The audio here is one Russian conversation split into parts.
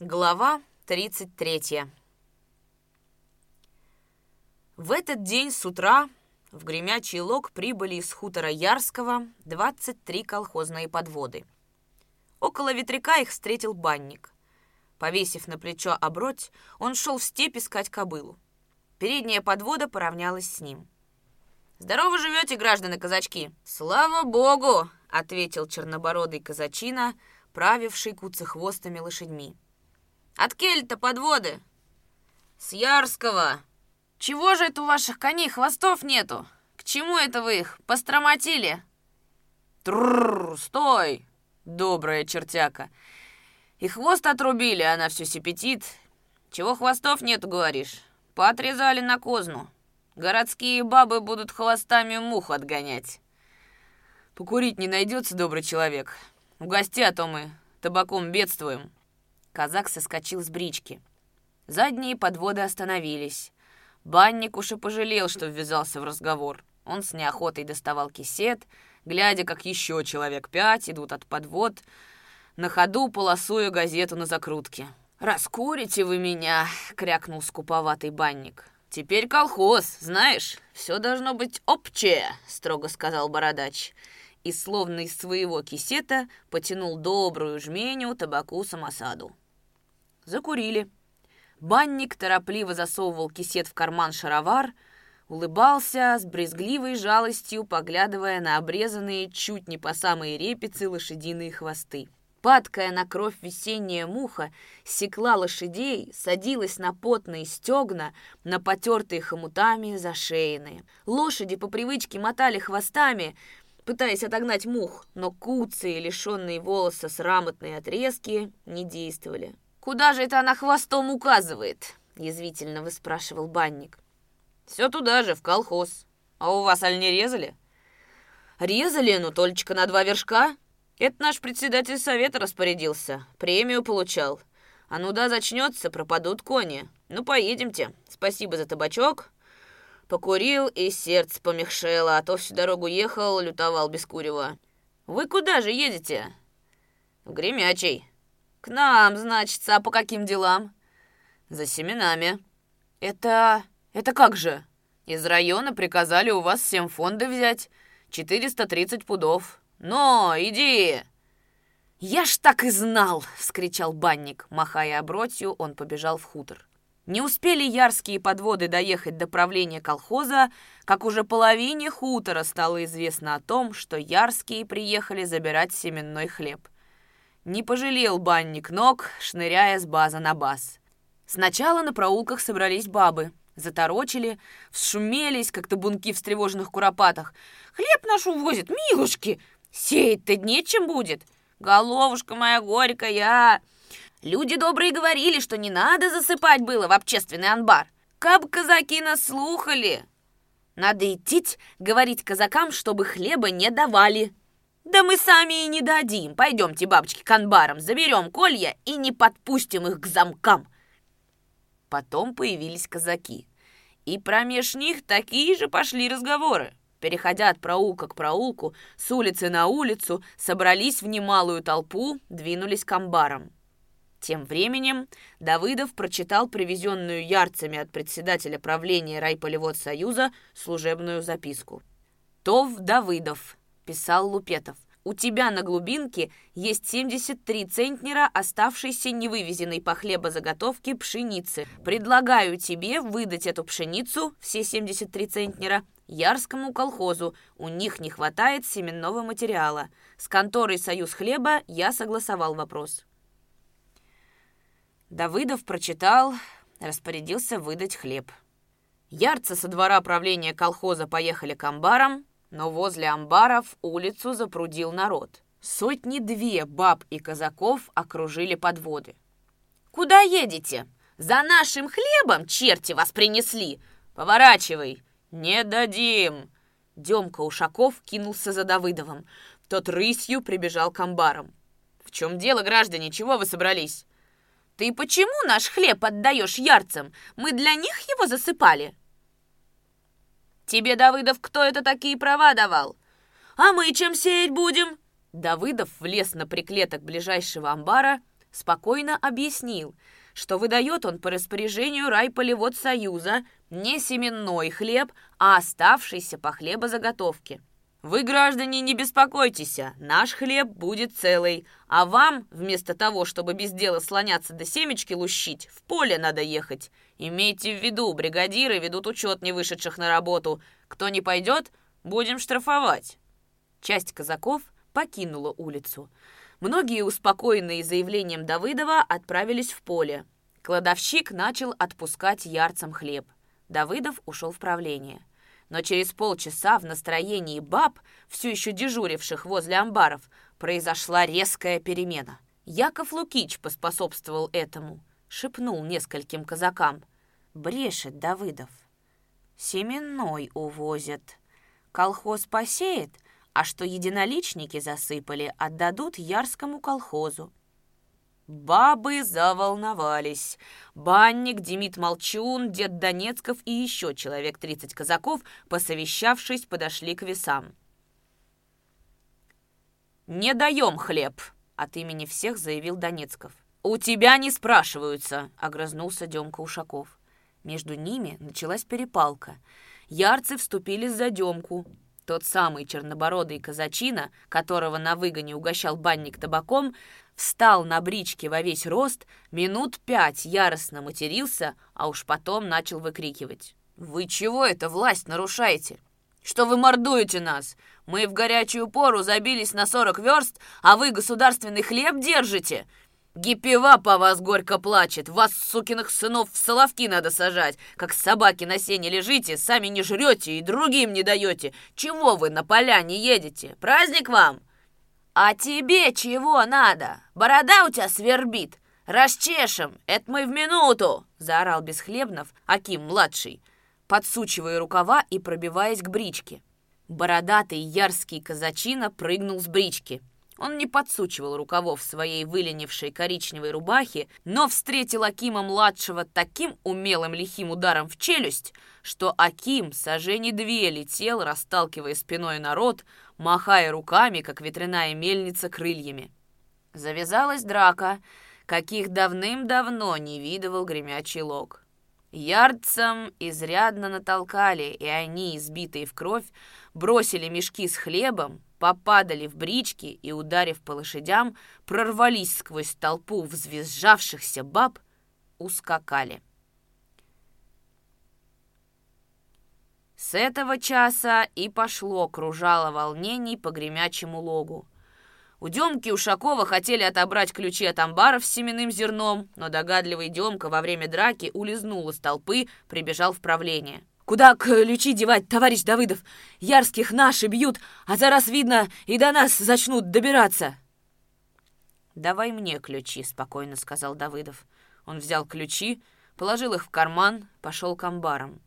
Глава 33 В этот день с утра в Гремячий Лог прибыли из хутора Ярского 23 колхозные подводы. Около ветряка их встретил банник. Повесив на плечо оброть, он шел в степь искать кобылу. Передняя подвода поравнялась с ним. «Здорово живете, граждане казачки!» «Слава богу!» — ответил чернобородый казачина, правивший куцехвостыми лошадьми. От кель-то подводы? С Ярского. Чего же это у ваших коней хвостов нету? К чему это вы их постромотили? Трррр, стой, добрая чертяка. И хвост отрубили, она все сипетит. Чего хвостов нету, говоришь? Поотрезали на козну. Городские бабы будут хвостами мух отгонять. Покурить не найдется, добрый человек. Угости, а то мы табаком бедствуем. Казак соскочил с брички. Задние подводы остановились. Банник уж и пожалел, что ввязался в разговор. Он с неохотой доставал кисет, глядя, как еще человек пять идут от подвод, на ходу полосуя газету на закрутке. «Раскурите вы меня!» — крякнул скуповатый банник. «Теперь колхоз, знаешь, все должно быть общее», — строго сказал бородач. И словно из своего кисета потянул добрую жменю табаку самосаду. Закурили. Банник торопливо засовывал кисет в карман шаровар, улыбался с брезгливой жалостью, поглядывая на обрезанные чуть не по самые репицы лошадиные хвосты. Падкая на кровь весенняя муха секла лошадей, садилась на потные стегна, на потертые хомутами зашеянные. Лошади по привычке мотали хвостами, пытаясь отогнать мух, но куцы, лишенные волоса срамотные отрезки, не действовали. «Куда же это она хвостом указывает?» — язвительно выспрашивал банник. «Все туда же, в колхоз. А у вас аль не резали?» «Резали, но только на два вершка. Это наш председатель совета распорядился. Премию получал. А ну да, зачнется, пропадут кони. Ну, поедемте. Спасибо за табачок». Покурил, и сердце помехшело, а то всю дорогу ехал, лютовал без курева. «Вы куда же едете?» «В Гремячий». «К нам, значит, а по каким делам?» «За семенами». «Это... это как же?» «Из района приказали у вас всем фонды взять. 430 пудов. Но, иди!» «Я ж так и знал!» — вскричал банник. Махая обротью, он побежал в хутор. Не успели ярские подводы доехать до правления колхоза, как уже половине хутора стало известно о том, что ярские приехали забирать семенной хлеб — не пожалел банник ног, шныряя с база на баз. Сначала на проулках собрались бабы. Заторочили, вшумелись, как табунки в встревоженных куропатах. «Хлеб наш увозят, милушки! Сеять-то нечем будет! Головушка моя горькая!» Люди добрые говорили, что не надо засыпать было в общественный анбар. Каб казаки нас слухали. Надо идти, говорить казакам, чтобы хлеба не давали. «Да мы сами и не дадим. Пойдемте, бабочки, к анбарам, заберем колья и не подпустим их к замкам». Потом появились казаки. И промеж них такие же пошли разговоры. Переходя от проулка к проулку, с улицы на улицу, собрались в немалую толпу, двинулись к амбарам. Тем временем Давыдов прочитал привезенную ярцами от председателя правления райполеводсоюза служебную записку. «Тов Давыдов, писал Лупетов. У тебя на глубинке есть 73 центнера оставшейся невывезенной по хлебозаготовке пшеницы. Предлагаю тебе выдать эту пшеницу, все 73 центнера, Ярскому колхозу. У них не хватает семенного материала. С конторой «Союз хлеба» я согласовал вопрос. Давыдов прочитал, распорядился выдать хлеб. Ярцы со двора правления колхоза поехали к амбарам, но возле амбаров улицу запрудил народ. Сотни-две баб и казаков окружили подводы. «Куда едете? За нашим хлебом черти вас принесли! Поворачивай!» «Не дадим!» Демка Ушаков кинулся за Давыдовым. Тот рысью прибежал к амбарам. «В чем дело, граждане? Чего вы собрались?» «Ты почему наш хлеб отдаешь ярцам? Мы для них его засыпали?» Тебе, Давыдов, кто это такие права давал? А мы чем сеять будем? Давыдов влез на приклеток ближайшего амбара, спокойно объяснил, что выдает он по распоряжению райполеводсоюза не семенной хлеб, а оставшийся по хлебозаготовке. Вы, граждане, не беспокойтесь, наш хлеб будет целый, а вам, вместо того, чтобы без дела слоняться до семечки лущить, в поле надо ехать. Имейте в виду, бригадиры ведут учет не вышедших на работу. Кто не пойдет, будем штрафовать. Часть казаков покинула улицу. Многие, успокоенные заявлением Давыдова, отправились в поле. Кладовщик начал отпускать ярцам хлеб. Давыдов ушел в правление. Но через полчаса в настроении баб, все еще дежуривших возле амбаров, произошла резкая перемена. Яков Лукич поспособствовал этому, шепнул нескольким казакам. «Брешет Давыдов. Семенной увозят. Колхоз посеет, а что единоличники засыпали, отдадут Ярскому колхозу. Бабы заволновались. Банник, Демид Молчун, дед Донецков и еще человек 30 казаков, посовещавшись, подошли к весам. «Не даем хлеб!» — от имени всех заявил Донецков. «У тебя не спрашиваются!» — огрызнулся Демка Ушаков. Между ними началась перепалка. Ярцы вступили за Демку. Тот самый чернобородый казачина, которого на выгоне угощал банник табаком, встал на бричке во весь рост, минут пять яростно матерился, а уж потом начал выкрикивать. «Вы чего это власть нарушаете? Что вы мордуете нас? Мы в горячую пору забились на сорок верст, а вы государственный хлеб держите? Гипева по вас горько плачет, вас, сукиных сынов, в соловки надо сажать. Как собаки на сене лежите, сами не жрете и другим не даете. Чего вы на поля не едете? Праздник вам? А тебе чего надо? Борода у тебя свербит. Расчешем, это мы в минуту, заорал Бесхлебнов, Аким-младший, подсучивая рукава и пробиваясь к бричке. Бородатый ярский казачина прыгнул с брички – он не подсучивал рукавов своей выленившей коричневой рубахи, но встретил Акима-младшего таким умелым лихим ударом в челюсть, что Аким сожжение две летел, расталкивая спиной народ, махая руками, как ветряная мельница, крыльями. Завязалась драка, каких давным-давно не видывал гремячий лог. Ярдцам изрядно натолкали, и они, избитые в кровь, бросили мешки с хлебом, попадали в брички и, ударив по лошадям, прорвались сквозь толпу взвизжавшихся баб, ускакали. С этого часа и пошло кружало волнений по гремячему логу. У Демки Ушакова хотели отобрать ключи от амбаров с семенным зерном, но догадливый Демка во время драки улизнул из толпы, прибежал в правление. Куда ключи девать, товарищ Давыдов? Ярских наши бьют, а за раз видно, и до нас зачнут добираться. «Давай мне ключи», — спокойно сказал Давыдов. Он взял ключи, положил их в карман, пошел к амбарам.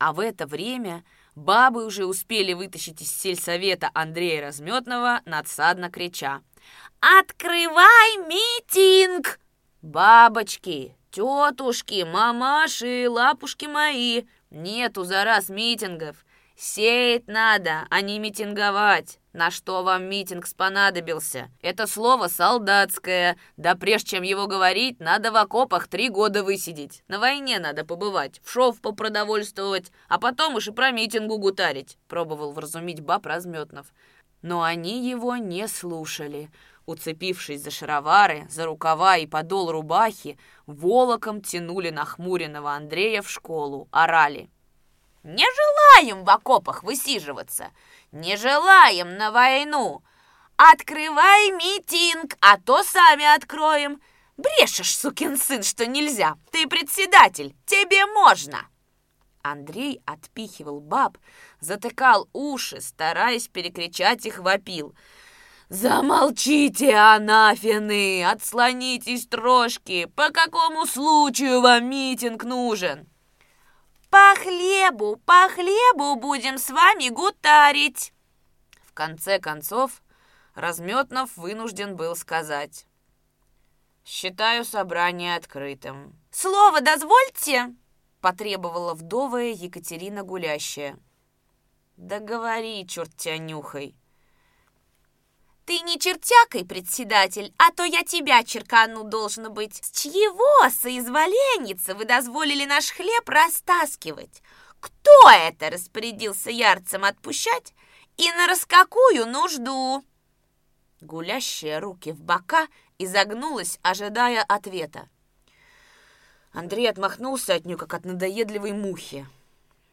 А в это время бабы уже успели вытащить из сельсовета Андрея Разметного, надсадно крича. «Открывай митинг!» «Бабочки, тетушки, мамаши, лапушки мои!» Нету за раз митингов. Сеять надо, а не митинговать. На что вам митинг спонадобился? Это слово солдатское. Да прежде чем его говорить, надо в окопах три года высидеть. На войне надо побывать, в шов попродовольствовать, а потом уж и про митингу гутарить. Пробовал вразумить баб Разметнов. Но они его не слушали. Уцепившись за шаровары, за рукава и подол рубахи, волоком тянули нахмуренного Андрея в школу, орали. «Не желаем в окопах высиживаться! Не желаем на войну! Открывай митинг, а то сами откроем! Брешешь, сукин сын, что нельзя! Ты председатель, тебе можно!» Андрей отпихивал баб, затыкал уши, стараясь перекричать их вопил – «Замолчите, анафены! Отслонитесь трошки! По какому случаю вам митинг нужен?» «По хлебу, по хлебу будем с вами гутарить!» В конце концов, Разметнов вынужден был сказать. «Считаю собрание открытым». «Слово дозвольте!» — потребовала вдовая Екатерина Гулящая. «Да говори, черт тебя нюхай!» Ты не чертякой, председатель, а то я тебя черкану должно быть. С чьего соизволенница вы дозволили наш хлеб растаскивать? Кто это распорядился ярцем отпущать и на раскакую нужду?» Гулящая руки в бока изогнулась, ожидая ответа. Андрей отмахнулся от нее, как от надоедливой мухи.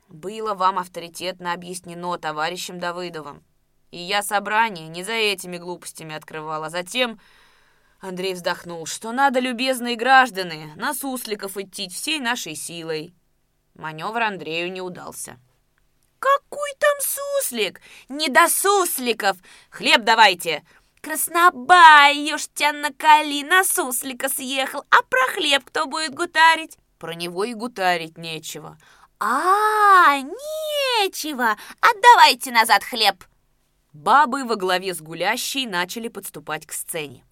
«Было вам авторитетно объяснено товарищем Давыдовым. И я собрание не за этими глупостями открывал, а затем...» Андрей вздохнул, что надо, любезные граждане, на сусликов идти всей нашей силой. Маневр Андрею не удался. «Какой там суслик? Не до сусликов! Хлеб давайте! Краснобай, ешь тебя накали, на суслика съехал, а про хлеб кто будет гутарить? Про него и гутарить нечего. А, нечего! Отдавайте назад хлеб! Бабы во главе с гулящей начали подступать к сцене.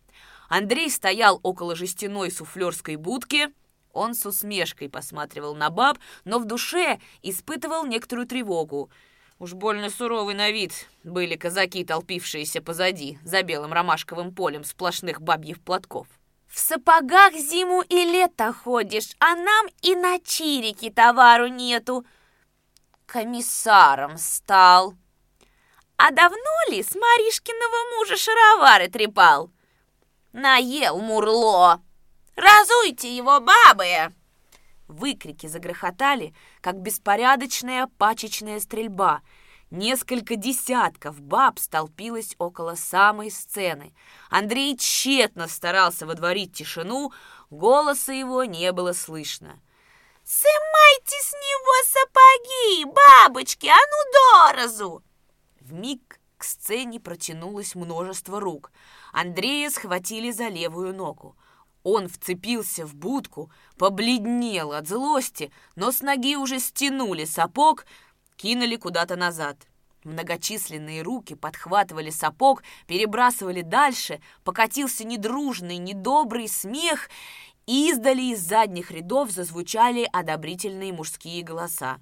Андрей стоял около жестяной суфлерской будки. Он с усмешкой посматривал на баб, но в душе испытывал некоторую тревогу – Уж больно суровый на вид были казаки, толпившиеся позади, за белым ромашковым полем сплошных бабьих платков. В сапогах зиму и лето ходишь, а нам и на чирике товару нету. Комиссаром стал. А давно ли с Маришкиного мужа шаровары трепал? Наел мурло. Разуйте его, бабы! Выкрики загрохотали, как беспорядочная пачечная стрельба. Несколько десятков баб столпилось около самой сцены. Андрей тщетно старался водворить тишину, голоса его не было слышно. «Сымайте с него сапоги, бабочки, а ну доразу!» Вмиг к сцене протянулось множество рук. Андрея схватили за левую ногу. Он вцепился в будку, побледнел от злости, но с ноги уже стянули сапог, кинули куда-то назад. Многочисленные руки подхватывали сапог, перебрасывали дальше, покатился недружный, недобрый смех, и издали из задних рядов зазвучали одобрительные мужские голоса.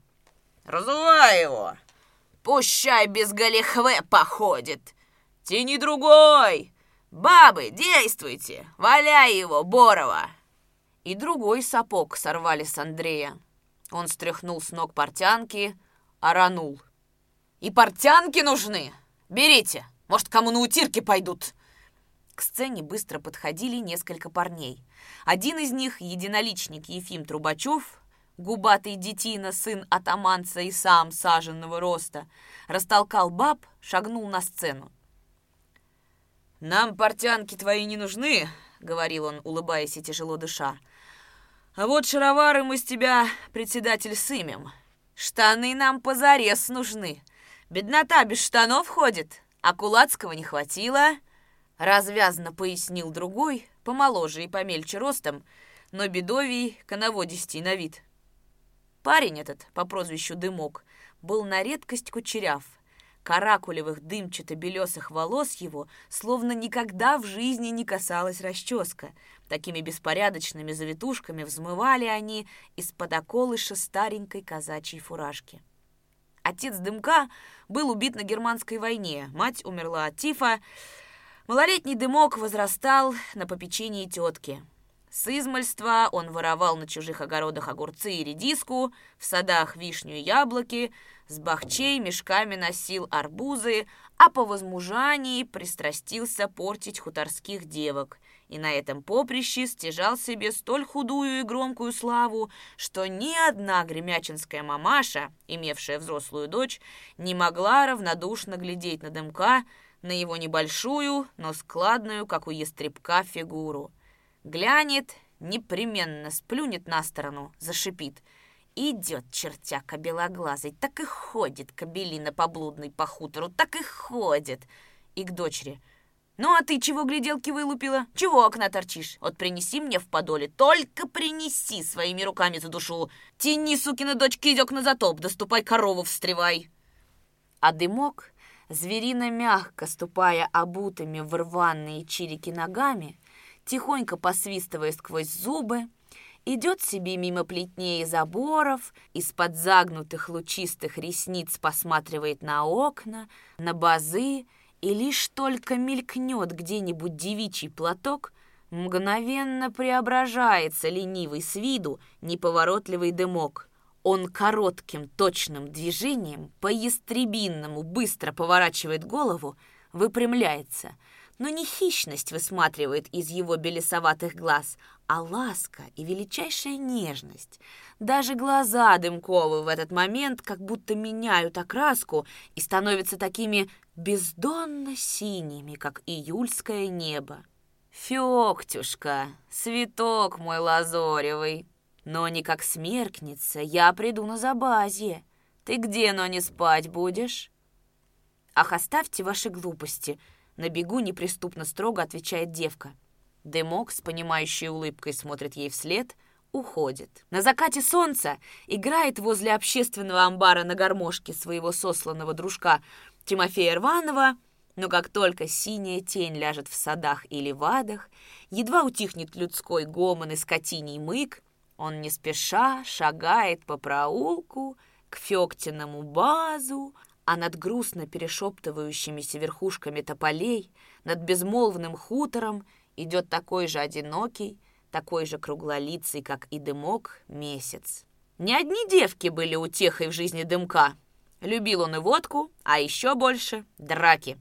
«Разувай его! Пущай без галихве походит! Тяни другой! «Бабы, действуйте! Валяй его, Борова!» И другой сапог сорвали с Андрея. Он стряхнул с ног портянки, оранул. «И портянки нужны! Берите! Может, кому на утирки пойдут!» К сцене быстро подходили несколько парней. Один из них, единоличник Ефим Трубачев, губатый детина, сын атаманца и сам саженного роста, растолкал баб, шагнул на сцену. «Нам портянки твои не нужны», — говорил он, улыбаясь и тяжело дыша. «А вот шаровары мы с тебя, председатель, сымем. Штаны нам позарез нужны. Беднота без штанов ходит, а кулацкого не хватило». Развязно пояснил другой, помоложе и помельче ростом, но бедовий коноводистей на вид. Парень этот, по прозвищу Дымок, был на редкость кучеряв — каракулевых дымчато-белесых волос его словно никогда в жизни не касалась расческа. Такими беспорядочными завитушками взмывали они из-под околыша старенькой казачьей фуражки. Отец Дымка был убит на германской войне, мать умерла от тифа. Малолетний Дымок возрастал на попечении тетки. С измальства он воровал на чужих огородах огурцы и редиску, в садах вишню и яблоки, с бахчей мешками носил арбузы, а по возмужании пристрастился портить хуторских девок. И на этом поприще стяжал себе столь худую и громкую славу, что ни одна гремячинская мамаша, имевшая взрослую дочь, не могла равнодушно глядеть на дымка, на его небольшую, но складную, как у ястребка, фигуру. Глянет, непременно сплюнет на сторону, зашипит — Идет чертяка белоглазый, так и ходит кобелина поблудный по хутору, так и ходит. И к дочери. «Ну, а ты чего гляделки вылупила? Чего окна торчишь? Вот принеси мне в подоле, только принеси своими руками за душу. Тяни, сукина дочь, идёк на затоп, доступай корову встревай». А дымок, зверино мягко ступая обутыми в рваные чирики ногами, тихонько посвистывая сквозь зубы, идет себе мимо плетней и заборов, из-под загнутых лучистых ресниц посматривает на окна, на базы и лишь только мелькнет где-нибудь девичий платок, мгновенно преображается ленивый с виду неповоротливый дымок. Он коротким точным движением по ястребинному быстро поворачивает голову, выпрямляется, но не хищность высматривает из его белесоватых глаз, а ласка и величайшая нежность. Даже глаза Дымковы в этот момент как будто меняют окраску и становятся такими бездонно синими, как июльское небо. «Фёктюшка, цветок мой лазоревый, но не как смеркнется, я приду на забазье. Ты где, но не спать будешь?» «Ах, оставьте ваши глупости!» На бегу неприступно строго отвечает девка. Дымок с понимающей улыбкой смотрит ей вслед, уходит. На закате солнца играет возле общественного амбара на гармошке своего сосланного дружка Тимофея Рванова, но как только синяя тень ляжет в садах или вадах, едва утихнет людской гомон и скотиний мык, он не спеша шагает по проулку к Фёктиному базу, а над грустно перешептывающимися верхушками тополей, над безмолвным хутором идет такой же одинокий, такой же круглолицый, как и дымок, месяц. Не одни девки были утехой в жизни дымка. Любил он и водку, а еще больше — драки.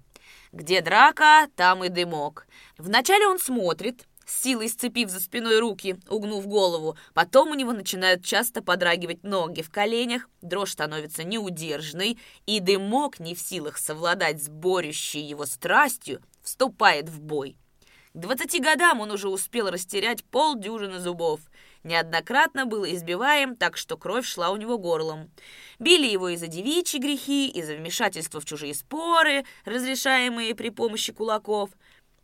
Где драка, там и дымок. Вначале он смотрит, силой сцепив за спиной руки, угнув голову. Потом у него начинают часто подрагивать ноги в коленях, дрожь становится неудержной, и дымок, не в силах совладать с борющей его страстью, вступает в бой. К двадцати годам он уже успел растерять полдюжины зубов. Неоднократно был избиваем, так что кровь шла у него горлом. Били его и за девичьи грехи, и за вмешательство в чужие споры, разрешаемые при помощи кулаков.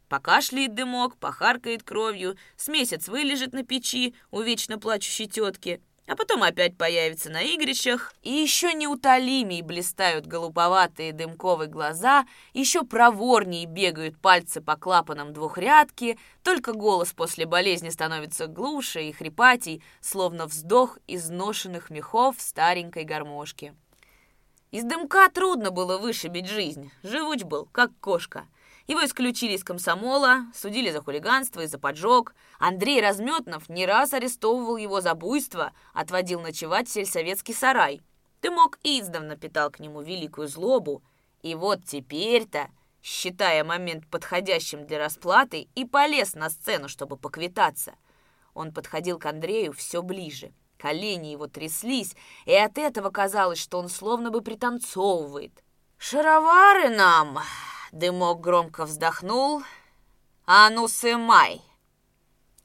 Покашляет дымок, похаркает кровью, с месяц вылежит на печи у вечно плачущей тетки а потом опять появится на игрищах, и еще неутолимей блистают голубоватые дымковые глаза, еще проворнее бегают пальцы по клапанам двухрядки, только голос после болезни становится глуше и хрипатей, словно вздох изношенных мехов старенькой гармошки. Из дымка трудно было вышибить жизнь, живуч был, как кошка — его исключили из комсомола, судили за хулиганство и за поджог. Андрей Разметнов не раз арестовывал его за буйство, отводил ночевать в сельсоветский сарай. Ты мог издавна питал к нему великую злобу. И вот теперь-то, считая момент подходящим для расплаты, и полез на сцену, чтобы поквитаться. Он подходил к Андрею все ближе. Колени его тряслись, и от этого казалось, что он словно бы пританцовывает. «Шаровары нам!» Дымок громко вздохнул. «А ну, сымай!»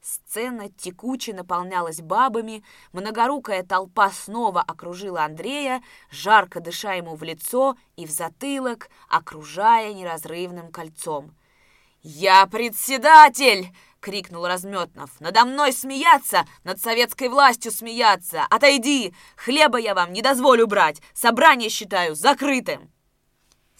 Сцена текуче наполнялась бабами, многорукая толпа снова окружила Андрея, жарко дыша ему в лицо и в затылок, окружая неразрывным кольцом. «Я председатель!» — крикнул Разметнов. «Надо мной смеяться, над советской властью смеяться! Отойди! Хлеба я вам не дозволю брать! Собрание считаю закрытым!»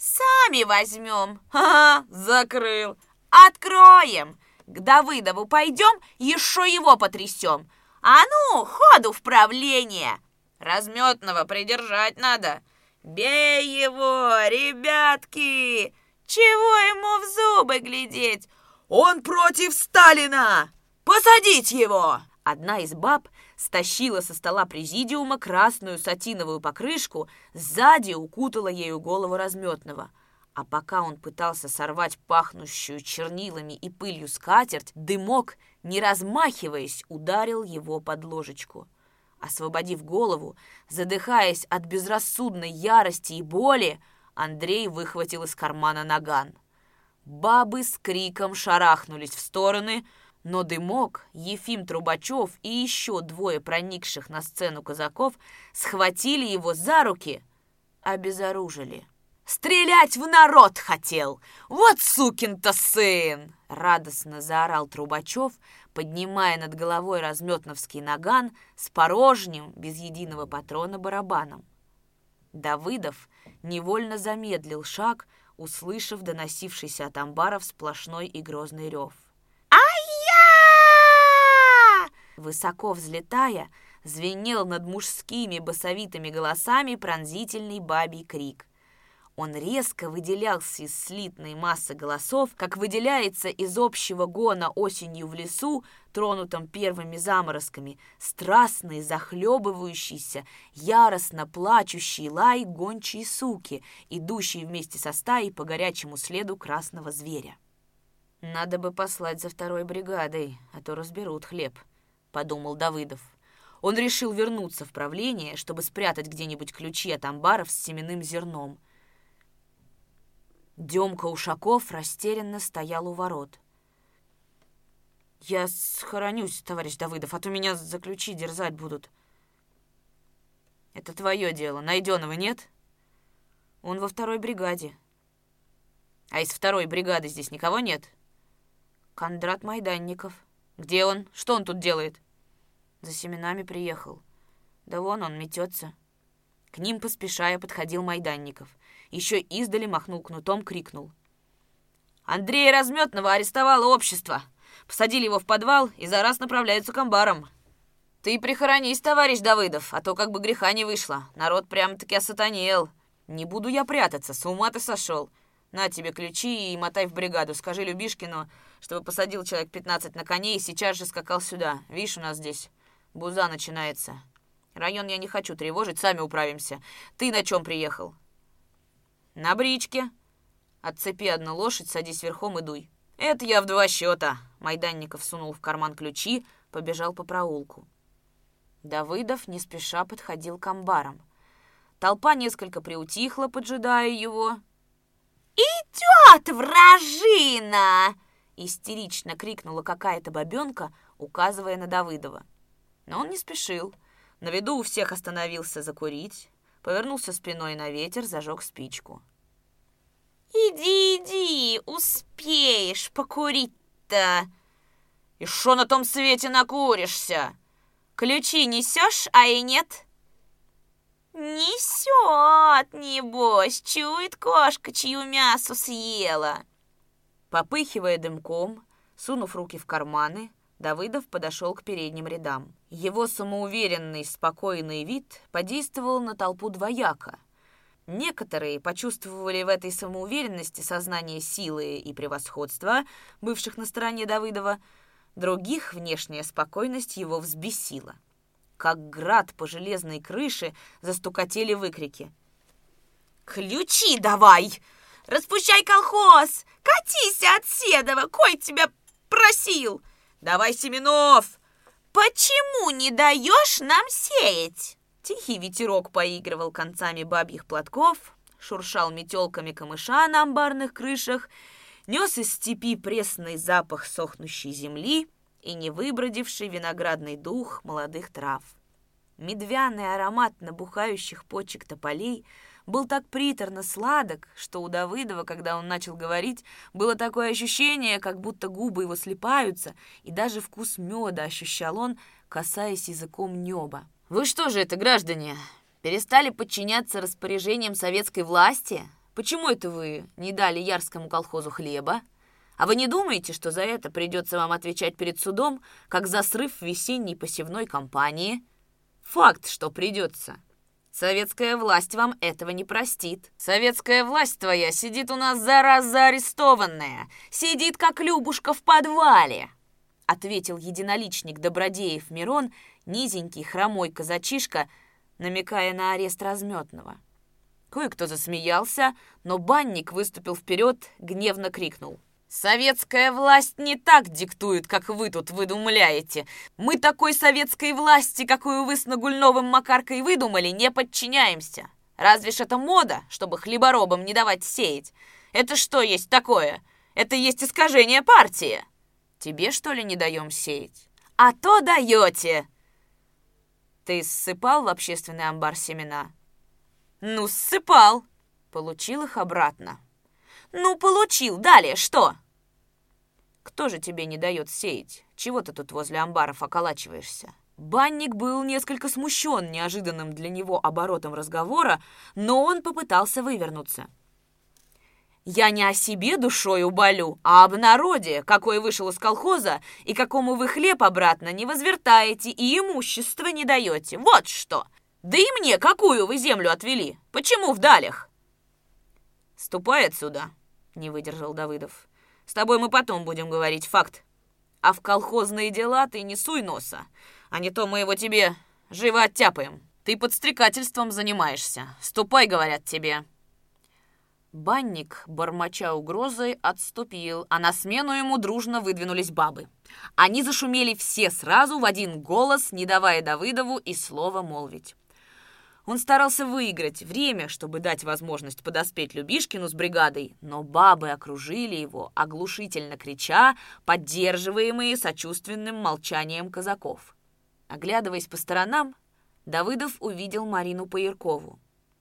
«Сами возьмем!» «Ха-ха, закрыл!» «Откроем! К Давыдову пойдем, еще его потрясем! А ну, ходу в правление!» «Разметного придержать надо!» «Бей его, ребятки! Чего ему в зубы глядеть? Он против Сталина! Посадить его!» Одна из баб стащила со стола президиума красную сатиновую покрышку, сзади укутала ею голову разметного. А пока он пытался сорвать пахнущую чернилами и пылью скатерть, дымок, не размахиваясь, ударил его под ложечку. Освободив голову, задыхаясь от безрассудной ярости и боли, Андрей выхватил из кармана наган. Бабы с криком шарахнулись в стороны — но Дымок, Ефим Трубачев и еще двое проникших на сцену казаков схватили его за руки, обезоружили. «Стрелять в народ хотел! Вот сукин-то сын!» Радостно заорал Трубачев, поднимая над головой разметновский наган с порожним, без единого патрона, барабаном. Давыдов невольно замедлил шаг, услышав доносившийся от амбаров сплошной и грозный рев. Высоко взлетая, звенел над мужскими басовитыми голосами пронзительный бабий крик. Он резко выделялся из слитной массы голосов, как выделяется из общего гона осенью в лесу, тронутом первыми заморозками, страстный, захлебывающийся, яростно плачущий лай гончей суки, идущий вместе со стаей по горячему следу красного зверя. «Надо бы послать за второй бригадой, а то разберут хлеб», — подумал Давыдов. Он решил вернуться в правление, чтобы спрятать где-нибудь ключи от амбаров с семенным зерном — Демка Ушаков растерянно стоял у ворот. «Я схоронюсь, товарищ Давыдов, а то меня за ключи дерзать будут». «Это твое дело. Найденного нет?» «Он во второй бригаде». «А из второй бригады здесь никого нет?» «Кондрат Майданников». «Где он? Что он тут делает?» «За семенами приехал. Да вон он метется». К ним поспешая подходил Майданников – еще издали махнул кнутом, крикнул. «Андрея Разметного арестовало общество. Посадили его в подвал и за раз направляются к амбарам. Ты прихоронись, товарищ Давыдов, а то как бы греха не вышло. Народ прямо-таки осатанел. Не буду я прятаться, с ума ты сошел. На тебе ключи и мотай в бригаду. Скажи Любишкину, чтобы посадил человек 15 на коней и сейчас же скакал сюда. Видишь, у нас здесь буза начинается. Район я не хочу тревожить, сами управимся. Ты на чем приехал?» «На бричке». «Отцепи одну лошадь, садись верхом и дуй». «Это я в два счета». Майданников сунул в карман ключи, побежал по проулку. Давыдов не спеша подходил к амбарам. Толпа несколько приутихла, поджидая его. «Идет вражина!» — истерично крикнула какая-то бабенка, указывая на Давыдова. Но он не спешил. На виду у всех остановился закурить, повернулся спиной на ветер, зажег спичку. «Иди, иди, успеешь покурить-то!» «И шо на том свете накуришься? Ключи несешь, а и нет?» «Несет, небось, чует кошка, чью мясо съела!» Попыхивая дымком, сунув руки в карманы, Давыдов подошел к передним рядам. Его самоуверенный, спокойный вид подействовал на толпу двояко. Некоторые почувствовали в этой самоуверенности сознание силы и превосходства, бывших на стороне Давыдова, других внешняя спокойность его взбесила. Как град по железной крыше застукотели выкрики. «Ключи давай! Распущай колхоз! Катись от Седова! Кой тебя просил! Давай Семенов! «Почему не даешь нам сеять?» Тихий ветерок поигрывал концами бабьих платков, шуршал метелками камыша на амбарных крышах, нес из степи пресный запах сохнущей земли и невыбродивший виноградный дух молодых трав. Медвяный аромат набухающих почек тополей был так приторно сладок, что у Давыдова, когда он начал говорить, было такое ощущение, как будто губы его слипаются, и даже вкус меда ощущал он, касаясь языком неба. «Вы что же это, граждане, перестали подчиняться распоряжениям советской власти? Почему это вы не дали Ярскому колхозу хлеба? А вы не думаете, что за это придется вам отвечать перед судом, как за срыв весенней посевной кампании?» Факт, что придется. Советская власть вам этого не простит. Советская власть твоя сидит у нас зараза арестованная. Сидит, как Любушка в подвале. Ответил единоличник Добродеев Мирон, низенький хромой казачишка, намекая на арест разметного. Кое-кто засмеялся, но банник выступил вперед, гневно крикнул. Советская власть не так диктует, как вы тут выдумляете. Мы такой советской власти, какую вы с Нагульновым Макаркой выдумали, не подчиняемся. Разве ж это мода, чтобы хлеборобам не давать сеять? Это что есть такое? Это есть искажение партии. Тебе, что ли, не даем сеять? А то даете. Ты ссыпал в общественный амбар семена? Ну, ссыпал. Получил их обратно. Ну, получил. Далее что? Кто же тебе не дает сеять? Чего ты тут возле амбаров околачиваешься?» Банник был несколько смущен неожиданным для него оборотом разговора, но он попытался вывернуться. «Я не о себе душой уболю, а об народе, какой вышел из колхоза, и какому вы хлеб обратно не возвертаете и имущество не даете. Вот что! Да и мне какую вы землю отвели? Почему в далях?» «Ступай отсюда», — не выдержал Давыдов. «С тобой мы потом будем говорить факт. А в колхозные дела ты не суй носа, а не то мы его тебе живо оттяпаем. Ты подстрекательством занимаешься. Ступай, говорят тебе». Банник, бормоча угрозой, отступил, а на смену ему дружно выдвинулись бабы. Они зашумели все сразу в один голос, не давая Давыдову и слова молвить. Он старался выиграть время, чтобы дать возможность подоспеть Любишкину с бригадой, но бабы окружили его, оглушительно крича, поддерживаемые сочувственным молчанием казаков. Оглядываясь по сторонам, Давыдов увидел Марину Паяркову.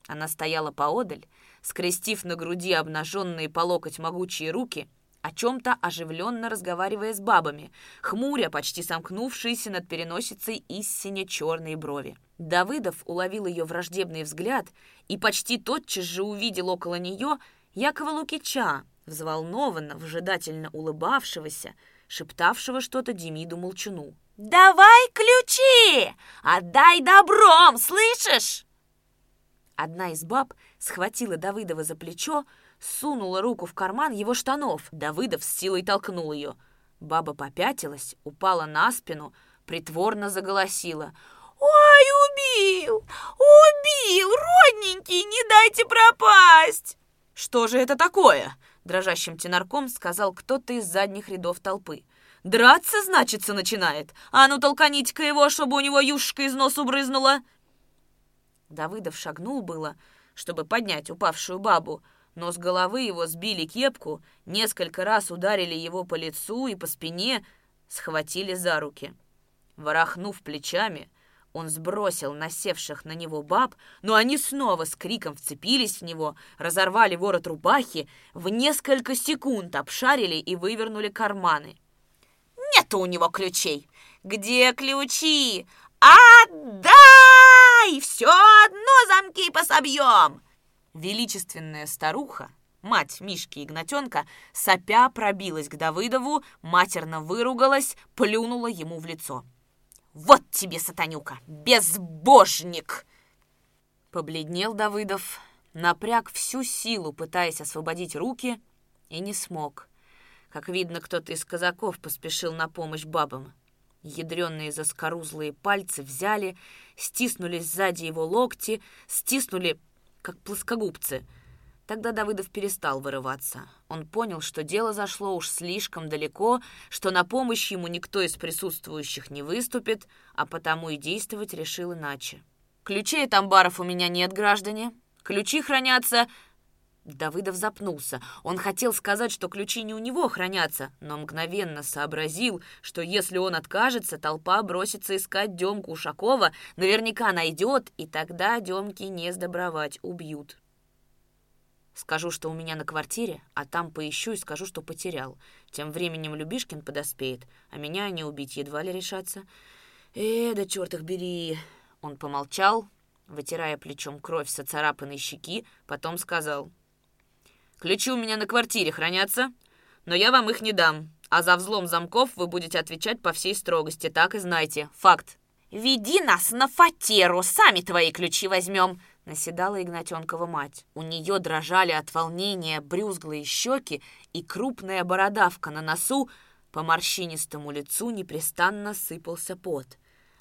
Она стояла поодаль, скрестив на груди обнаженные по локоть могучие руки, о чем-то оживленно разговаривая с бабами, хмуря почти сомкнувшиеся над переносицей истине черные брови. Давыдов уловил ее враждебный взгляд и почти тотчас же увидел около нее Якова Лукича, взволнованно, вжидательно улыбавшегося, шептавшего что-то Демиду Молчуну. «Давай ключи! Отдай добром, слышишь?» Одна из баб схватила Давыдова за плечо, сунула руку в карман его штанов. Давыдов с силой толкнул ее. Баба попятилась, упала на спину, притворно заголосила. «Ой, убил! Убил! Родненький, не дайте пропасть!» «Что же это такое?» Дрожащим тенарком сказал кто-то из задних рядов толпы. «Драться, значится, начинает? А ну толканите-ка его, чтобы у него юшка из носу брызнула!» Давыдов шагнул было, чтобы поднять упавшую бабу, но с головы его сбили кепку, несколько раз ударили его по лицу и по спине, схватили за руки. Ворохнув плечами, он сбросил насевших на него баб, но они снова с криком вцепились в него, разорвали ворот рубахи, в несколько секунд обшарили и вывернули карманы. «Нету у него ключей! Где ключи? Отдай! Все одно замки пособьем!» Величественная старуха, мать Мишки Игнатенка, сопя пробилась к Давыдову, матерно выругалась, плюнула ему в лицо. «Вот тебе, сатанюка, безбожник!» Побледнел Давыдов, напряг всю силу, пытаясь освободить руки, и не смог. Как видно, кто-то из казаков поспешил на помощь бабам. Ядреные заскорузлые пальцы взяли, стиснули сзади его локти, стиснули как плоскогубцы. Тогда Давыдов перестал вырываться. Он понял, что дело зашло уж слишком далеко, что на помощь ему никто из присутствующих не выступит, а потому и действовать решил иначе. «Ключей от амбаров у меня нет, граждане. Ключи хранятся Давыдов запнулся. Он хотел сказать, что ключи не у него хранятся, но мгновенно сообразил, что если он откажется, толпа бросится искать Демку Ушакова, наверняка найдет, и тогда Демки не сдобровать, убьют. Скажу, что у меня на квартире, а там поищу и скажу, что потерял. Тем временем Любишкин подоспеет, а меня они убить едва ли решатся. Э, да черт их бери. Он помолчал, вытирая плечом кровь со царапанной щеки, потом сказал — Ключи у меня на квартире хранятся, но я вам их не дам. А за взлом замков вы будете отвечать по всей строгости, так и знайте. Факт. «Веди нас на фатеру, сами твои ключи возьмем», — наседала Игнатенкова мать. У нее дрожали от волнения брюзглые щеки и крупная бородавка на носу, по морщинистому лицу непрестанно сыпался пот.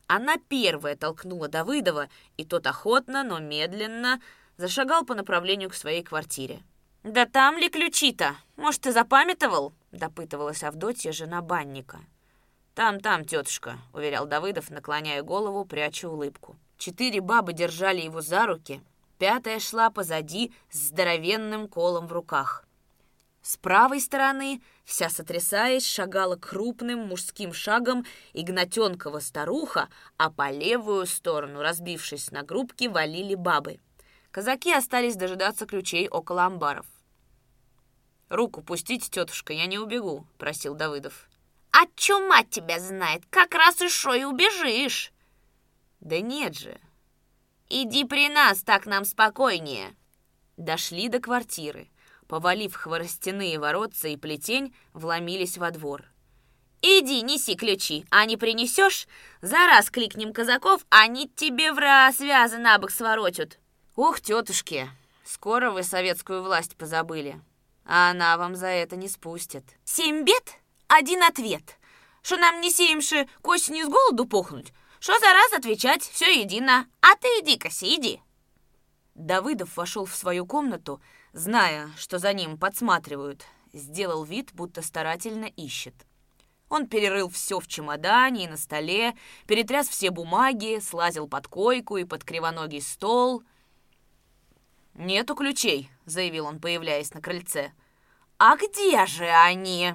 Она первая толкнула Давыдова, и тот охотно, но медленно зашагал по направлению к своей квартире. «Да там ли ключи-то? Может, ты запамятовал?» — допытывалась Авдотья, жена банника. «Там, там, тетушка», — уверял Давыдов, наклоняя голову, пряча улыбку. Четыре бабы держали его за руки, пятая шла позади с здоровенным колом в руках. С правой стороны, вся сотрясаясь, шагала крупным мужским шагом Игнатенкова старуха, а по левую сторону, разбившись на группки, валили бабы. Казаки остались дожидаться ключей около амбаров. «Руку пустите, тетушка, я не убегу», — просил Давыдов. «А чё мать тебя знает? Как раз и шо и убежишь!» «Да нет же!» «Иди при нас, так нам спокойнее!» Дошли до квартиры. Повалив хворостяные воротца и плетень, вломились во двор. «Иди, неси ключи, а не принесешь? За раз кликнем казаков, они тебе в раз связы на бок своротят!» «Ох, тетушки, Скоро вы советскую власть позабыли, а она вам за это не спустит. Семь бед, один ответ. Что нам не сеемши к осени с голоду пухнуть? Что за раз отвечать, все едино. А ты иди-ка, иди. Давыдов вошел в свою комнату, зная, что за ним подсматривают, сделал вид, будто старательно ищет. Он перерыл все в чемодане и на столе, перетряс все бумаги, слазил под койку и под кривоногий стол. «Нету ключей», — заявил он, появляясь на крыльце. «А где же они?»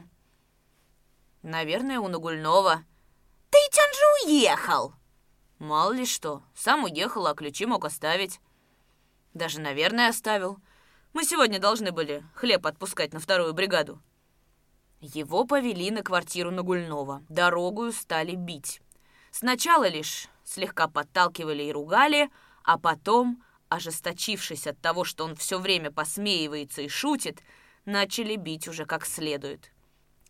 «Наверное, у Нагульнова». «Ты ведь же уехал!» «Мало ли что. Сам уехал, а ключи мог оставить». «Даже, наверное, оставил. Мы сегодня должны были хлеб отпускать на вторую бригаду». Его повели на квартиру Нагульнова. Дорогую стали бить. Сначала лишь слегка подталкивали и ругали, а потом, ожесточившись от того, что он все время посмеивается и шутит, начали бить уже как следует.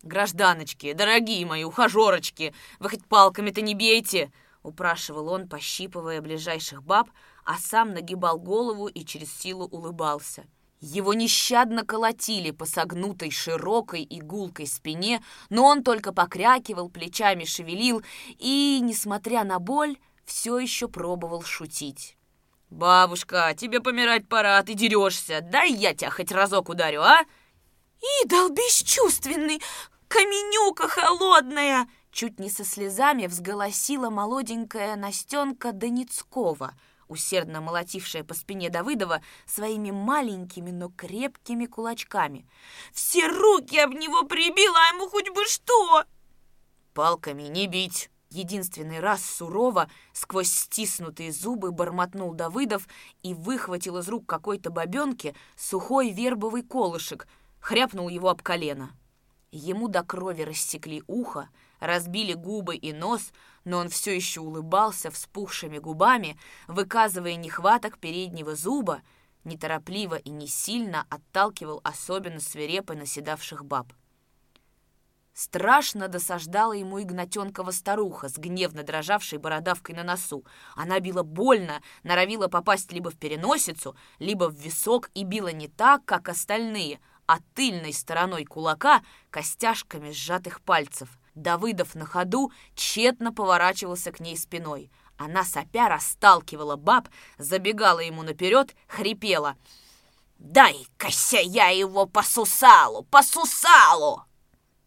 «Гражданочки, дорогие мои ухажерочки, вы хоть палками-то не бейте!» — упрашивал он, пощипывая ближайших баб, а сам нагибал голову и через силу улыбался — его нещадно колотили по согнутой широкой игулкой спине, но он только покрякивал, плечами шевелил и, несмотря на боль, все еще пробовал шутить. «Бабушка, тебе помирать пора, ты дерешься. Дай я тебя хоть разок ударю, а?» «Идол бесчувственный, каменюка холодная!» Чуть не со слезами взголосила молоденькая Настенка Доницкова — усердно молотившая по спине Давыдова своими маленькими, но крепкими кулачками. «Все руки об него прибило, а ему хоть бы что!» «Палками не бить!» Единственный раз сурово, сквозь стиснутые зубы, бормотнул Давыдов и выхватил из рук какой-то бабенки сухой вербовый колышек, хряпнул его об колено. Ему до крови рассекли ухо, разбили губы и нос, но он все еще улыбался вспухшими губами, выказывая нехваток переднего зуба, неторопливо и не сильно отталкивал особенно свирепо наседавших баб. Страшно досаждала ему Игнатенкова старуха с гневно дрожавшей бородавкой на носу. Она била больно, норовила попасть либо в переносицу, либо в висок и била не так, как остальные, а тыльной стороной кулака костяшками сжатых пальцев – Давыдов на ходу тщетно поворачивался к ней спиной. Она сопя расталкивала баб, забегала ему наперед, хрипела. «Дай-ка я его по сусалу, по сусалу!»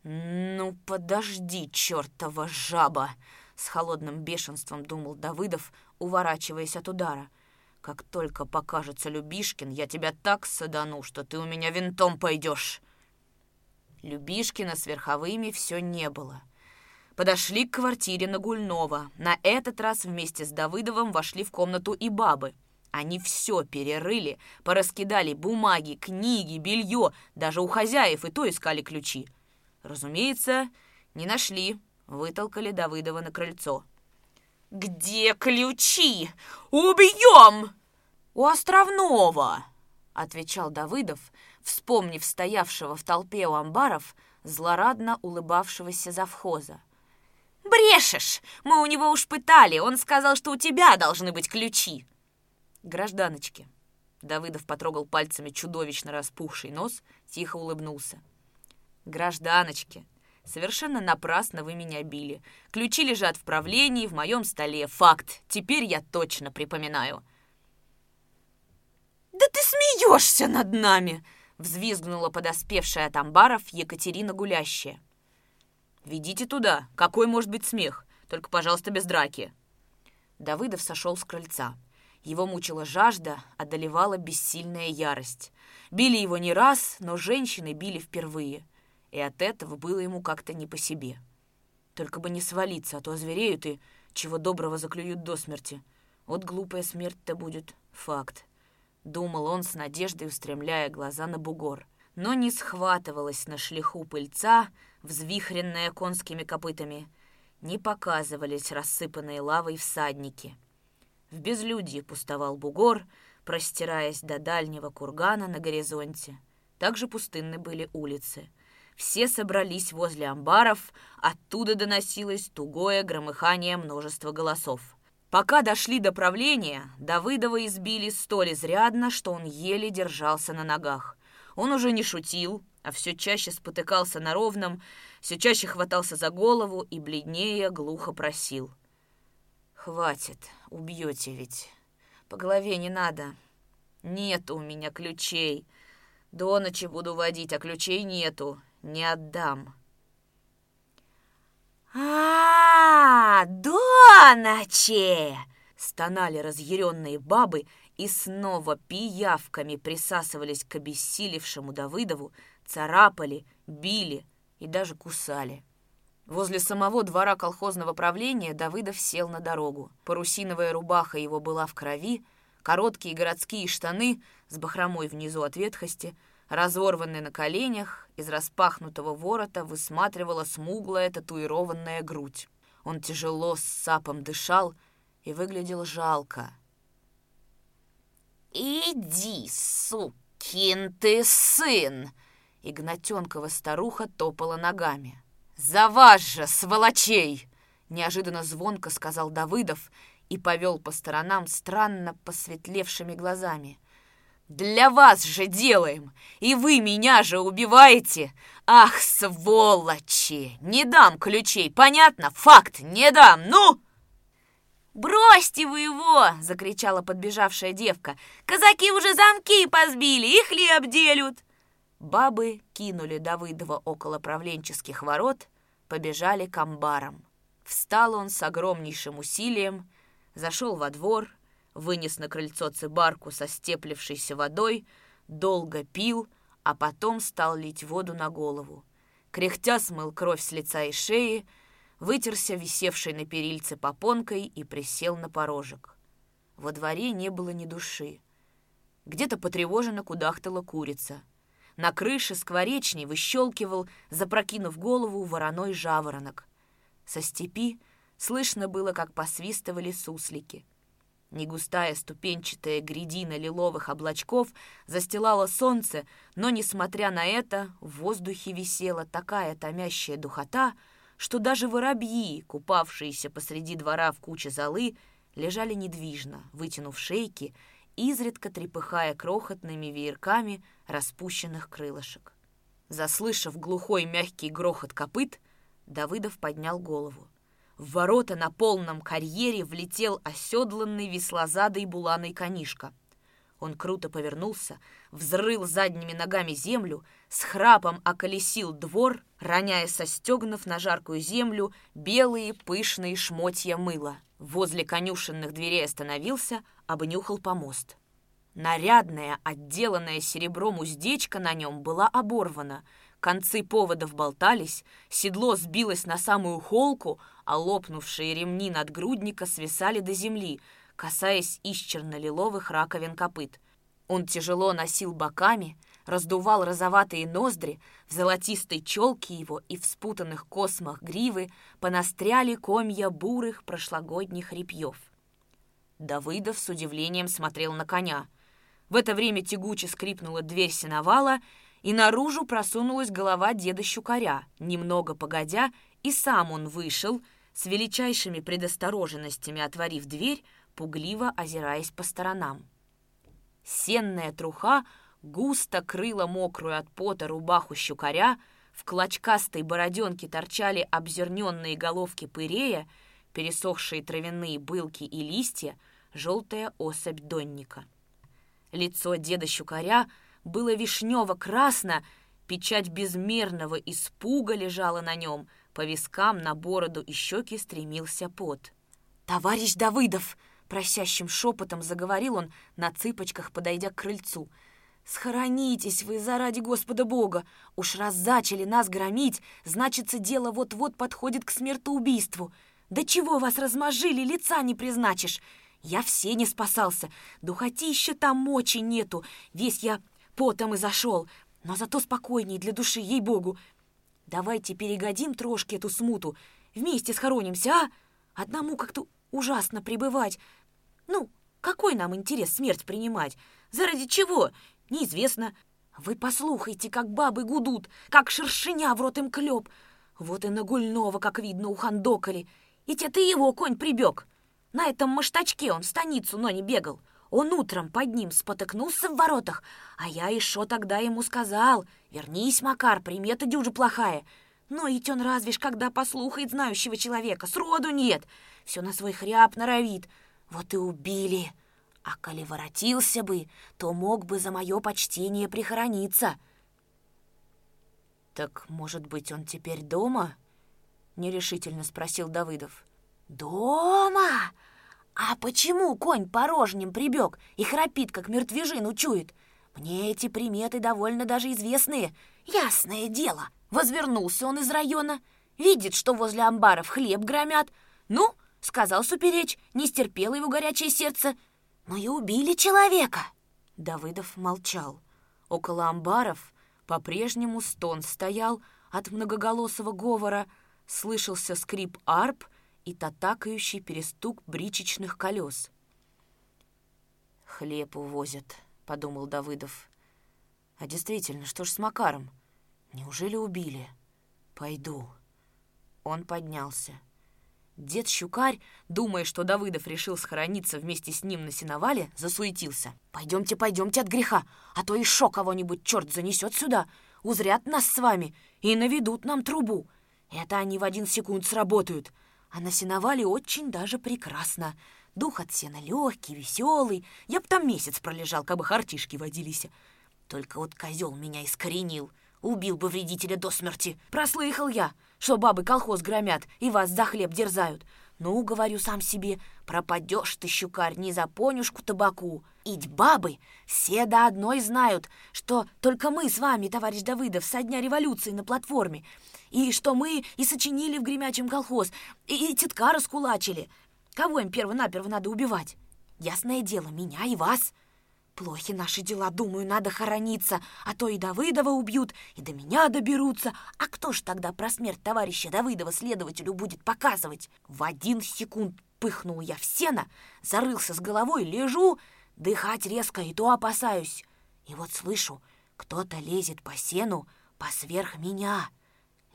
«Ну, подожди, чертова жаба!» С холодным бешенством думал Давыдов, уворачиваясь от удара. «Как только покажется Любишкин, я тебя так садану, что ты у меня винтом пойдешь!» Любишкина с верховыми все не было. Подошли к квартире Нагульнова. На этот раз вместе с Давыдовым вошли в комнату и бабы. Они все перерыли, пораскидали бумаги, книги, белье, даже у хозяев и то искали ключи. Разумеется, не нашли, вытолкали Давыдова на крыльцо. «Где ключи? Убьем!» «У Островного!» — отвечал Давыдов, вспомнив стоявшего в толпе у амбаров злорадно улыбавшегося завхоза. «Брешешь! Мы у него уж пытали, он сказал, что у тебя должны быть ключи!» «Гражданочки!» Давыдов потрогал пальцами чудовищно распухший нос, тихо улыбнулся. «Гражданочки, совершенно напрасно вы меня били. Ключи лежат в правлении, в моем столе. Факт. Теперь я точно припоминаю». «Да ты смеешься над нами!» взвизгнула подоспевшая от амбаров Екатерина Гулящая. «Ведите туда. Какой может быть смех? Только, пожалуйста, без драки». Давыдов сошел с крыльца. Его мучила жажда, одолевала бессильная ярость. Били его не раз, но женщины били впервые. И от этого было ему как-то не по себе. Только бы не свалиться, а то звереют и чего доброго заклюют до смерти. Вот глупая смерть-то будет факт. Думал он с надеждой, устремляя глаза на бугор. Но не схватывалась на шлиху пыльца, взвихренная конскими копытами. Не показывались рассыпанные лавой всадники. В безлюдье пустовал бугор, простираясь до дальнего кургана на горизонте. Также пустынны были улицы. Все собрались возле амбаров, оттуда доносилось тугое громыхание множества голосов. Пока дошли до правления, Давыдова избили столь изрядно, что он еле держался на ногах. Он уже не шутил, а все чаще спотыкался на ровном, все чаще хватался за голову и бледнее глухо просил. «Хватит, убьете ведь. По голове не надо. Нет у меня ключей. До ночи буду водить, а ключей нету. Не отдам». «А, до ночи!» — стонали разъяренные бабы и снова пиявками присасывались к обессилевшему Давыдову, царапали, били и даже кусали. Возле самого двора колхозного правления Давыдов сел на дорогу. Парусиновая рубаха его была в крови, короткие городские штаны с бахромой внизу от ветхости — Разорванная на коленях, из распахнутого ворота высматривала смуглая татуированная грудь. Он тяжело с сапом дышал и выглядел жалко. «Иди, сукин ты сын!» Игнатенкова старуха топала ногами. «За вас же, сволочей!» Неожиданно звонко сказал Давыдов и повел по сторонам странно посветлевшими глазами – для вас же делаем, и вы меня же убиваете. Ах, сволочи! Не дам ключей, понятно? Факт, не дам, ну!» «Бросьте вы его!» — закричала подбежавшая девка. «Казаки уже замки позбили, и хлеб делют!» Бабы кинули Давыдова около правленческих ворот, побежали к амбарам. Встал он с огромнейшим усилием, зашел во двор — вынес на крыльцо цибарку со степлившейся водой, долго пил, а потом стал лить воду на голову. Кряхтя смыл кровь с лица и шеи, вытерся висевшей на перильце попонкой и присел на порожек. Во дворе не было ни души. Где-то потревоженно кудахтала курица. На крыше скворечней выщелкивал, запрокинув голову, вороной жаворонок. Со степи слышно было, как посвистывали суслики — Негустая ступенчатая грядина лиловых облачков застилала солнце, но, несмотря на это, в воздухе висела такая томящая духота, что даже воробьи, купавшиеся посреди двора в куче золы, лежали недвижно, вытянув шейки, изредка трепыхая крохотными веерками распущенных крылышек. Заслышав глухой мягкий грохот копыт, Давыдов поднял голову. В ворота на полном карьере влетел оседланный веслозадой буланой конишка. Он круто повернулся, взрыл задними ногами землю, с храпом околесил двор, роняя со стегнув на жаркую землю белые пышные шмотья мыла. Возле конюшенных дверей остановился, обнюхал помост. Нарядная, отделанная серебром уздечка на нем была оборвана — Концы поводов болтались, седло сбилось на самую холку, а лопнувшие ремни надгрудника свисали до земли, касаясь исчерно-лиловых раковин копыт. Он тяжело носил боками, раздувал розоватые ноздри, в золотистой челке его и в спутанных космах гривы понастряли комья бурых прошлогодних репьев. Давыдов с удивлением смотрел на коня. В это время тягуче скрипнула дверь сеновала, и наружу просунулась голова деда Щукаря. Немного погодя, и сам он вышел, с величайшими предосторожностями отворив дверь, пугливо озираясь по сторонам. Сенная труха густо крыла мокрую от пота рубаху щукаря, в клочкастой бороденке торчали обзерненные головки пырея, пересохшие травяные былки и листья, желтая особь донника. Лицо деда Щукаря — было вишнево-красно, печать безмерного испуга лежала на нем, по вискам, на бороду и щеки стремился пот. «Товарищ Давыдов!» — просящим шепотом заговорил он, на цыпочках подойдя к крыльцу. «Схоронитесь вы заради Господа Бога! Уж раз зачали нас громить, значится, дело вот-вот подходит к смертоубийству. Да чего вас размажили, лица не призначишь! Я все не спасался, духотища там мочи нету, весь я потом и зашел, но зато спокойней для души, ей-богу. Давайте перегодим трошки эту смуту, вместе схоронимся, а? Одному как-то ужасно пребывать. Ну, какой нам интерес смерть принимать? Заради чего? Неизвестно. Вы послухайте, как бабы гудут, как шершеня в рот им клеп. Вот и на Гульного, как видно, ухандокали. И те ты его конь прибег. На этом маштачке он в станицу, но не бегал. Он утром под ним спотыкнулся в воротах, а я еще тогда ему сказал, «Вернись, Макар, примета дюжа плохая». Но ведь он разве ж когда послухает знающего человека, сроду нет. Все на свой хряб норовит. Вот и убили. А коли воротился бы, то мог бы за мое почтение прихорониться. «Так, может быть, он теперь дома?» — нерешительно спросил Давыдов. «Дома? А почему конь порожним прибег и храпит, как мертвежину чует? Мне эти приметы довольно даже известные. Ясное дело, возвернулся он из района, видит, что возле амбаров хлеб громят. Ну, сказал суперечь, не стерпело его горячее сердце. Но и убили человека. Давыдов молчал. Около амбаров по-прежнему стон стоял от многоголосого говора, слышался скрип арп и татакающий перестук бричечных колес. «Хлеб увозят», — подумал Давыдов. «А действительно, что ж с Макаром? Неужели убили? Пойду». Он поднялся. Дед Щукарь, думая, что Давыдов решил схорониться вместе с ним на сеновале, засуетился. «Пойдемте, пойдемте от греха, а то еще кого-нибудь черт занесет сюда, узрят нас с вами и наведут нам трубу. Это они в один секунд сработают. А на сеновале очень даже прекрасно. Дух от сена легкий, веселый. Я б там месяц пролежал, как бы хартишки водились. Только вот козел меня искоренил. Убил бы вредителя до смерти. Прослыхал я, что бабы колхоз громят и вас за хлеб дерзают. Ну, говорю сам себе, пропадешь ты, щукарь, не за понюшку табаку. Ить бабы все до одной знают, что только мы с вами, товарищ Давыдов, со дня революции на платформе, и что мы и сочинили в гремячем колхоз, и, и тетка раскулачили. Кого им перво-наперво надо убивать? Ясное дело, меня и вас. Плохи наши дела, думаю, надо хорониться, а то и Давыдова убьют, и до меня доберутся. А кто ж тогда про смерть товарища Давыдова следователю будет показывать? В один секунд пыхнул я в сено, зарылся с головой, лежу, дыхать резко и то опасаюсь. И вот слышу, кто-то лезет по сену, посверх меня.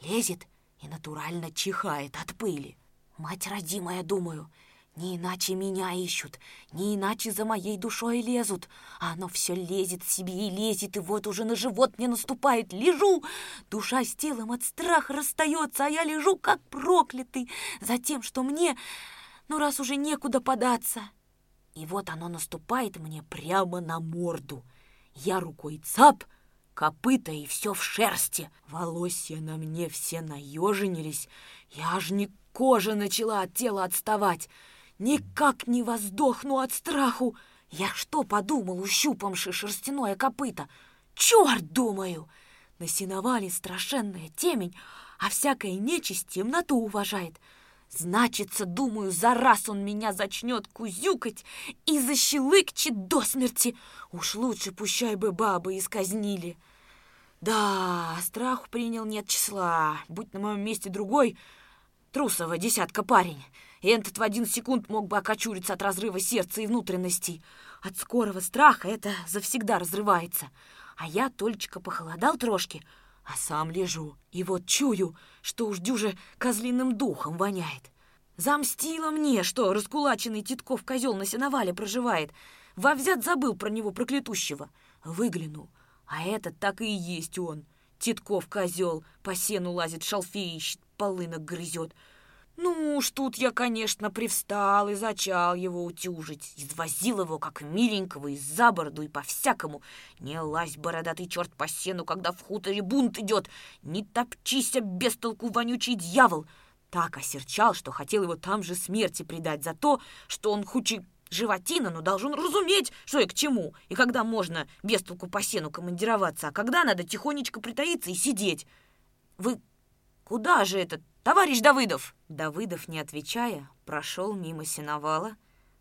Лезет и натурально чихает от пыли. Мать родимая, думаю, — не иначе меня ищут, не иначе за моей душой лезут. А оно все лезет себе и лезет, и вот уже на живот мне наступает. Лежу, душа с телом от страха расстается, а я лежу как проклятый за тем, что мне, ну раз уже некуда податься. И вот оно наступает мне прямо на морду. Я рукой цап, копыта и все в шерсти. Волосья на мне все наеженились, я аж не кожа начала от тела отставать. Никак не воздохну от страху. Я что подумал, ущупамши шерстяное копыто? Черт, думаю! На сеновале страшенная темень, а всякая нечисть темноту уважает. Значится, думаю, за раз он меня зачнет кузюкать и защелыкчет до смерти. Уж лучше пущай бы бабы исказнили. Да, страху принял нет числа. Будь на моем месте другой, трусова десятка парень. Этот в один секунд мог бы окочуриться от разрыва сердца и внутренностей. От скорого страха это завсегда разрывается. А я только похолодал трошки, а сам лежу. И вот чую, что уж дюже козлиным духом воняет. Замстила мне, что раскулаченный Титков козел на сеновале проживает. Вовзят забыл про него проклятущего. Выглянул, а этот так и есть он. Титков козел по сену лазит, шалфей ищет, полынок грызет. Ну уж тут я, конечно, привстал и зачал его утюжить. Извозил его, как миленького, из-за бороду и по-всякому. Не лазь, бородатый черт, по сену, когда в хуторе бунт идет. Не топчися, без толку вонючий дьявол. Так осерчал, что хотел его там же смерти предать за то, что он хучий животина, но должен разуметь, что и к чему, и когда можно без толку по сену командироваться, а когда надо тихонечко притаиться и сидеть. Вы куда же этот «Товарищ Давыдов!» Давыдов, не отвечая, прошел мимо сеновала,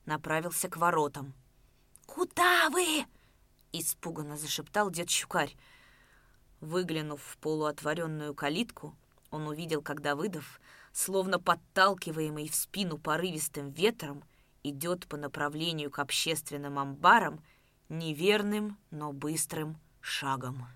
направился к воротам. «Куда вы?» — испуганно зашептал дед Щукарь. Выглянув в полуотворенную калитку, он увидел, как Давыдов, словно подталкиваемый в спину порывистым ветром, идет по направлению к общественным амбарам неверным, но быстрым шагом.